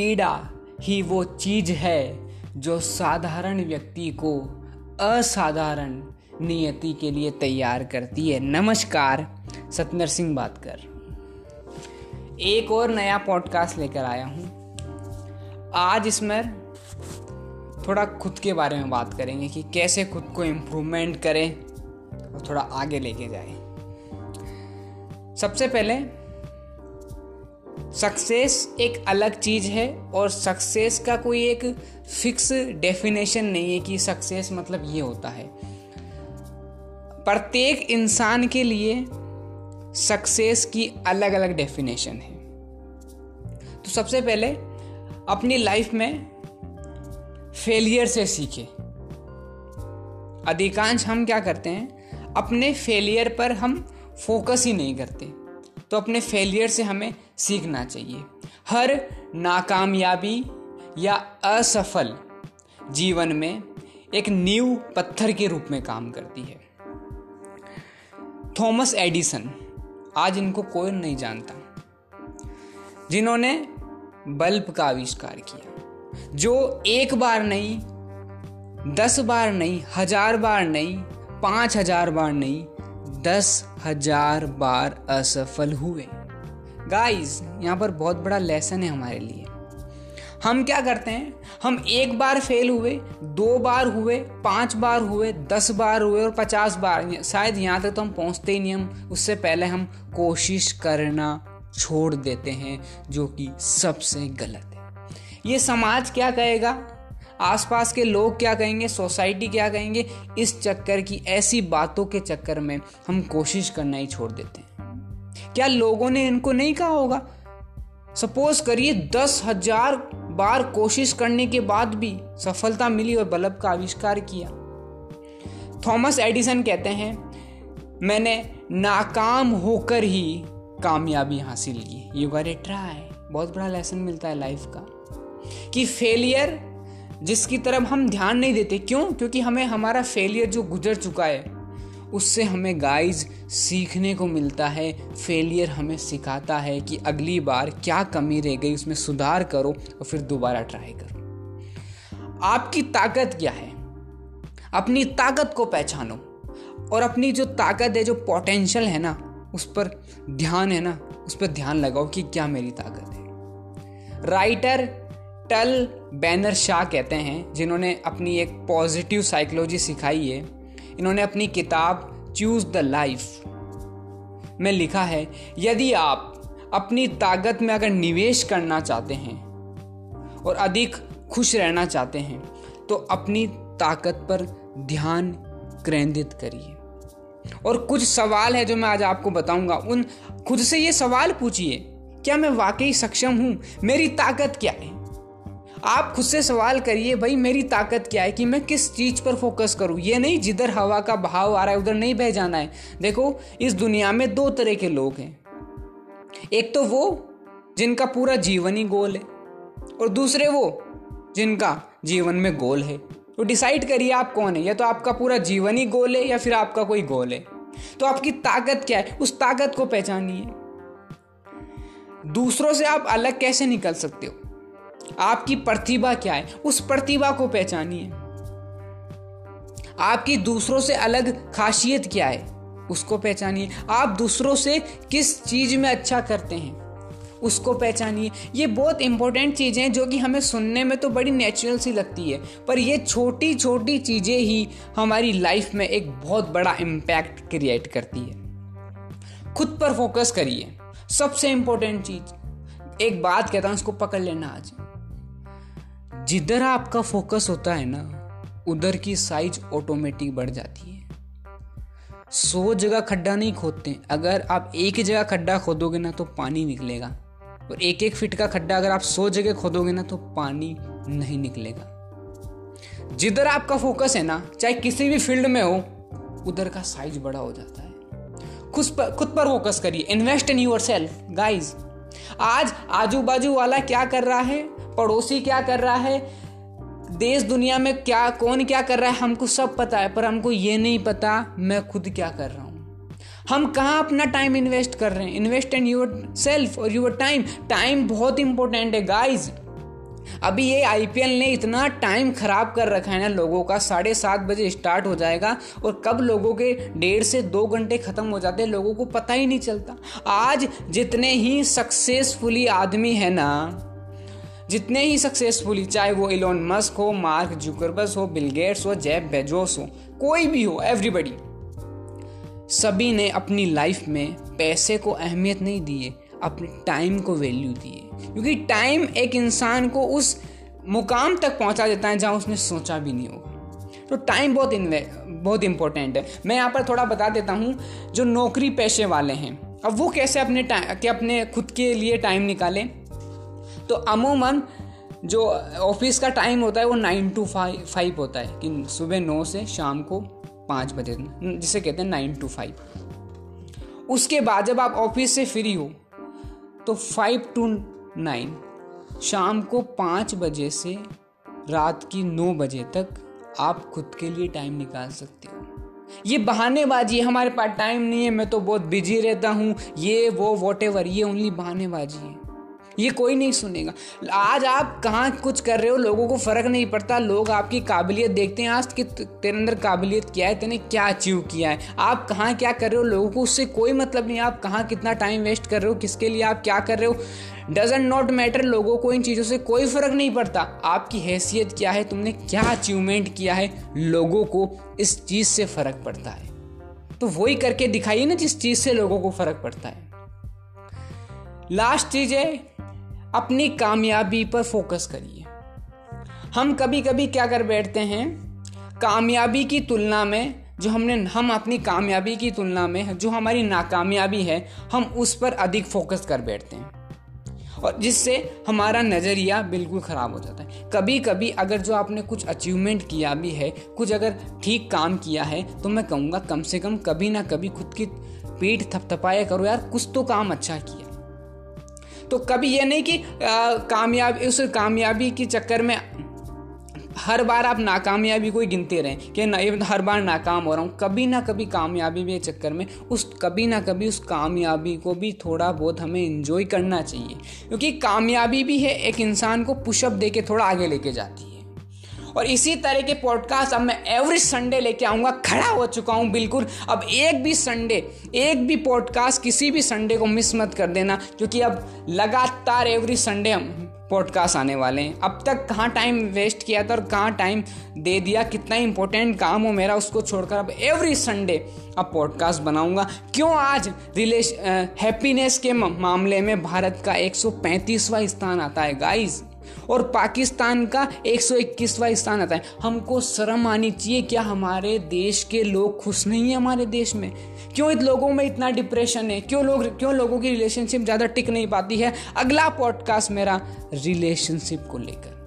पीड़ा ही वो चीज़ है जो साधारण व्यक्ति को असाधारण नियति के लिए तैयार करती है। नमस्कार, सतनर सिंह बात कर एक और नया पॉडकास्ट लेकर आया हूँ। आज इसमें थोड़ा खुद के बारे में बात करेंगे कि कैसे खुद को इम्प्रूवमेंट करें और थोड़ा आगे लेके जाए। सबसे पहले सक्सेस एक अलग चीज़ है और सक्सेस का कोई एक फिक्स डेफिनेशन नहीं है कि सक्सेस मतलब ये होता है। प्रत्येक इंसान के लिए सक्सेस की अलग अलग डेफिनेशन है। तो सबसे पहले अपनी लाइफ में फेलियर से सीखे। अधिकांश हम क्या करते हैं? अपने फेलियर पर हम फोकस ही नहीं करते। तो अपने फेलियर से हमें सीखना चाहिए। हर नाकामयाबी या असफल जीवन में एक नींव पत्थर के रूप में काम करती है। थॉमस एडिसन आज इनको कोई नहीं जानता, जिन्होंने बल्ब का आविष्कार किया, जो एक बार नहीं, दस बार नहीं, हज़ार बार नहीं, पाँच हज़ार बार नहीं दस हज़ार बार असफल हुए। गाइस यहाँ पर बहुत बड़ा लेसन है हमारे लिए। हम क्या करते हैं? हम एक बार फेल हुए, दो बार हुए, पाँच बार हुए, दस बार हुए और पचास बार। शायद यहाँ तक तो हम पहुँचते ही नहीं, हम उससे पहले हम कोशिश करना छोड़ देते हैं, जो कि सबसे गलत है। ये समाज क्या कहेगा? आसपास के लोग क्या कहेंगे, सोसाइटी क्या कहेंगे, इस चक्कर की ऐसी बातों के चक्कर में हम कोशिश करना ही छोड़ देते हैं। क्या लोगों ने इनको नहीं कहा होगा? सपोज़ करिए दस हज़ार बार कोशिश करने के बाद भी सफलता मिली और बल्ब का आविष्कार किया। थॉमस एडिसन कहते हैं, मैंने नाकाम होकर ही कामयाबी हासिल की। यू गॉट ए ट्राई बहुत बड़ा लेसन मिलता है लाइफ का। कि फेलियर जिसकी तरफ़ हम ध्यान नहीं देते। क्यों? क्योंकि हमें हमारा फेलियर जो गुजर चुका है, उससे हमें गाइज़ सीखने को मिलता है। फेलियर हमें सिखाता है कि अगली बार क्या कमी रह गई, उसमें सुधार करो और फिर दोबारा ट्राई करो। आपकी ताकत क्या है? अपनी ताकत को पहचानो और अपनी जो ताकत है, जो पोटेंशियल है ना, उस पर ध्यान है ना, उस पर ध्यान लगाओ कि क्या मेरी ताकत है। राइटर टल बैनर शाह कहते हैं, जिन्होंने अपनी एक पॉजिटिव साइकोलॉजी सिखाई है। इन्होंने अपनी किताब चूज़ द लाइफ में लिखा है, यदि आप अपनी ताकत में अगर निवेश करना चाहते हैं और अधिक खुश रहना चाहते हैं तो अपनी ताकत पर ध्यान केंद्रित करिए। और कुछ सवाल है जो मैं आज आपको बताऊँगा। उन, खुद से ये सवाल पूछिए, क्या मैं वाकई सक्षम हूँ? मेरी ताकत क्या है? आप खुद से सवाल करिए, भाई, मेरी ताकत क्या है कि मैं किस चीज़ पर फोकस करूँ? ये नहीं, जिधर हवा का बहाव आ रहा है, उधर नहीं बह जाना है। देखो, इस दुनिया में दो तरह के लोग हैं। एक तो वो, जिनका पूरा जीवन ही गोल है, और दूसरे वो, जिनका जीवन में गोल है। तो डिसाइड करिए आप कौन है, या तो आपका पूरा जीवन ही गोल है, या फिर आपका कोई गोल है। तो आपकी ताकत क्या है? उस ताकत को पहचानिए। दूसरों से आप अलग कैसे निकल सकते हो? आपकी प्रतिभा क्या है? उस प्रतिभा को पहचानिए। आपकी दूसरों से अलग खासियत क्या है? उसको पहचानिए। आप दूसरों से किस चीज़ में अच्छा करते हैं? उसको पहचानिए। ये बहुत इंपॉर्टेंट चीज़ें हैं जो कि हमें सुनने में तो बड़ी नेचुरल सी लगती है, पर ये छोटी छोटी चीज़ें ही हमारी लाइफ में एक बहुत बड़ा इम्पैक्ट क्रिएट करती है। खुद पर फोकस करिए। सबसे इंपॉर्टेंट चीज़, एक बात कहता हूँ उसको पकड़ लेना आज। जिधर आपका फोकस होता है ना, उधर की साइज़ ऑटोमेटिक बढ़ जाती है। सौ जगह खड्डा नहीं खोदते। अगर आप एक ही जगह खड्डा खोदोगे ना तो पानी निकलेगा। और एक एक फिट का खड्डा अगर आप सौ जगह खोदोगे ना तो पानी नहीं निकलेगा। जिधर आपका फोकस है ना, चाहे किसी भी फ़ील्ड में हो, उधर का साइज़ बड़ा हो जाता है। खुद पर खुद पर फोकस करिए। Invest in yourself guys आज आजू बाजू वाला क्या कर रहा है? पड़ोसी क्या कर रहा है? देश, दुनिया में क्या, कौन क्या कर रहा है, हमको सब पता है, पर हमको ये नहीं पता मैं खुद क्या कर रहा हूँ। हम कहाँ अपना टाइम इन्वेस्ट कर रहे हैं? इन्वेस्ट इन यूर सेल्फ और यूर टाइम टाइम बहुत इंपॉर्टेंट है गाइज़ अभी ये आईपीएल ने इतना टाइम खराब कर रखा है ना लोगों का, साढ़े सात बजे स्टार्ट हो जाएगा और कब लोगों के डेढ़ से दो घंटे ख़त्म हो जाते हैं, लोगों को पता ही नहीं चलता। आज जितने ही सक्सेसफुली आदमी है ना जितने ही सक्सेसफुली चाहे वो इलोन मस्क हो मार्क जुकरबस हो बिलगेट्स हो जैब बेजोस हो, कोई भी हो एवरीबडी सभी ने अपनी लाइफ में पैसे को अहमियत नहीं दिए, अपने टाइम को वैल्यू दिए। क्योंकि टाइम एक इंसान को उस मुकाम तक पहुँचा देता है जहाँ उसने सोचा भी नहीं होगा। तो टाइम बहुत बहुत इंपॉर्टेंट है। मैं यहाँ पर थोड़ा बता देता हूँ, जो नौकरी पेशे वाले हैं, अब वो कैसे अपने के अपने खुद के लिए टाइम निकालें? तो अमूमन जो ऑफ़िस का टाइम होता है वो नाइन टू फाइव फाइव होता है कि सुबह नौ से शाम को पाँच बजे जिसे कहते हैं नाइन टू फाइव उसके बाद जब आप ऑफ़िस से फ्री हो तो फाइव टू नाइन शाम को पाँच बजे से रात की नौ बजे तक आप खुद के लिए टाइम निकाल सकते हो। ये बहानेबाजी हमारे पास टाइम नहीं है, मैं तो बहुत बिज़ी रहता हूँ, ये, वो वॉट एवर ये ओनली बहानेबाजी है। ये कोई नहीं सुनेगा। आज आप कहाँ कुछ कर रहे हो, लोगों को फ़र्क नहीं पड़ता। लोग आपकी काबिलियत देखते हैं, आज कि तेरे अंदर काबिलियत क्या है, तेने क्या अचीव किया है। आप कहाँ क्या कर रहे हो, लोगों को उससे कोई मतलब नहीं। आप कहाँ कितना टाइम वेस्ट कर रहे हो, किसके लिए आप क्या कर रहे हो। डजेंट नॉट मैटर लोगों को इन चीज़ों से कोई फ़र्क नहीं पड़ता। आपकी हैसियत क्या है, तुमने क्या अचीवमेंट किया है, लोगों को इस चीज़ से फ़र्क पड़ता है। तो वही करके दिखाइए ना जिस चीज़ से लोगों को फ़र्क पड़ता है। लास्ट चीज़ है अपनी कामयाबी पर फोकस करिए। हम कभी कभी क्या कर बैठते हैं? कामयाबी की तुलना में जो हमने, हम अपनी कामयाबी की तुलना में जो हमारी नाकामयाबी है, हम उस पर अधिक फोकस कर बैठते हैं। और जिससे हमारा नज़रिया बिल्कुल ख़राब हो जाता है। कभी कभी अगर जो आपने कुछ अचीवमेंट किया भी है, कुछ अगर ठीक काम किया है तो मैं कहूँगा कम से कम कभी ना कभी खुद की पीठ थपथपाया करो यार, कुछ तो काम अच्छा किया। तो कभी ये नहीं कि कामयाबी, उस कामयाबी के चक्कर में हर बार आप नाकामयाबी को ही गिनते रहें कि ना हर बार नाकाम हो रहा हूँ। कभी ना कभी कामयाबी के चक्कर में। उस, कभी ना कभी उस कामयाबी को भी थोड़ा बहुत हमें इन्जॉय करना चाहिए। क्योंकि कामयाबी भी है, एक इंसान को पुशअप दे के थोड़ा आगे लेके जाती है। और इसी तरह के पॉडकास्ट अब मैं एवरी संडे लेके आऊँगा, खड़ा हो चुका हूँ बिल्कुल। अब एक भी संडे एक भी पॉडकास्ट किसी भी संडे को मिस मत कर देना, क्योंकि अब लगातार एवरी संडे हम पॉडकास्ट आने वाले हैं। अब तक कहाँ टाइम वेस्ट किया था और कहाँ टाइम दे दिया, कितना इंपॉर्टेंट काम हो मेरा उसको छोड़कर अब एवरी संडे अब पॉडकास्ट बनाऊँगा। क्यों आज रिलेश हैप्पीनेस के मामले में भारत का 135वां स्थान आता है गाइस और पाकिस्तान का 121वां स्थान आता है। हमको शर्म आनी चाहिए, क्या हमारे देश के लोग खुश नहीं है हमारे देश में? क्यों इन लोगों में इतना डिप्रेशन है? क्यों लोग, क्यों लोगों की रिलेशनशिप ज़्यादा टिक नहीं पाती है? अगला पॉडकास्ट मेरा रिलेशनशिप को लेकर।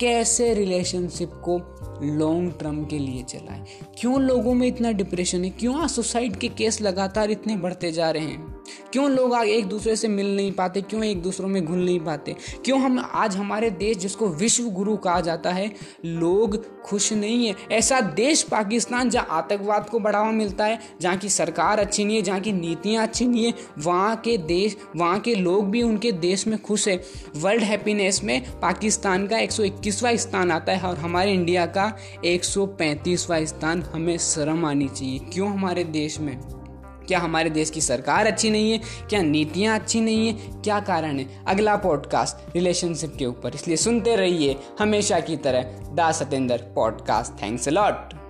कैसे रिलेशनशिप को लॉन्ग टर्म के लिए चलाएँ? क्यों लोगों में इतना डिप्रेशन है? क्यों सुसाइड के केस लगातार इतने बढ़ते जा रहे हैं? क्यों लोग आज एक दूसरे से मिल नहीं पाते? क्यों एक दूसरों में घुल नहीं पाते? क्यों हम आज हमारे देश, जिसको विश्व गुरु कहा जाता है, लोग खुश नहीं है? ऐसा देश पाकिस्तान, जहाँ आतंकवाद को बढ़ावा मिलता है, जहाँ की सरकार अच्छी नहीं है, जहाँ की नीतियाँ अच्छी नहीं है, वहाँ के देश, वहाँ के लोग भी उनके देश में खुश है। वर्ल्ड हैप्पीनेस में पाकिस्तान का एक स्थान आता है और हमारे इंडिया का एक स्थान हमें शर्म आनी चाहिए। क्यों हमारे देश में? क्या हमारे देश की सरकार अच्छी नहीं है? क्या नीतियाँ अच्छी नहीं है? क्या कारण है? अगला पॉडकास्ट रिलेशनशिप के ऊपर। इसलिए सुनते रहिए हमेशा की तरह दा सतेंद्र पॉडकास्ट थैंक्स अलॉट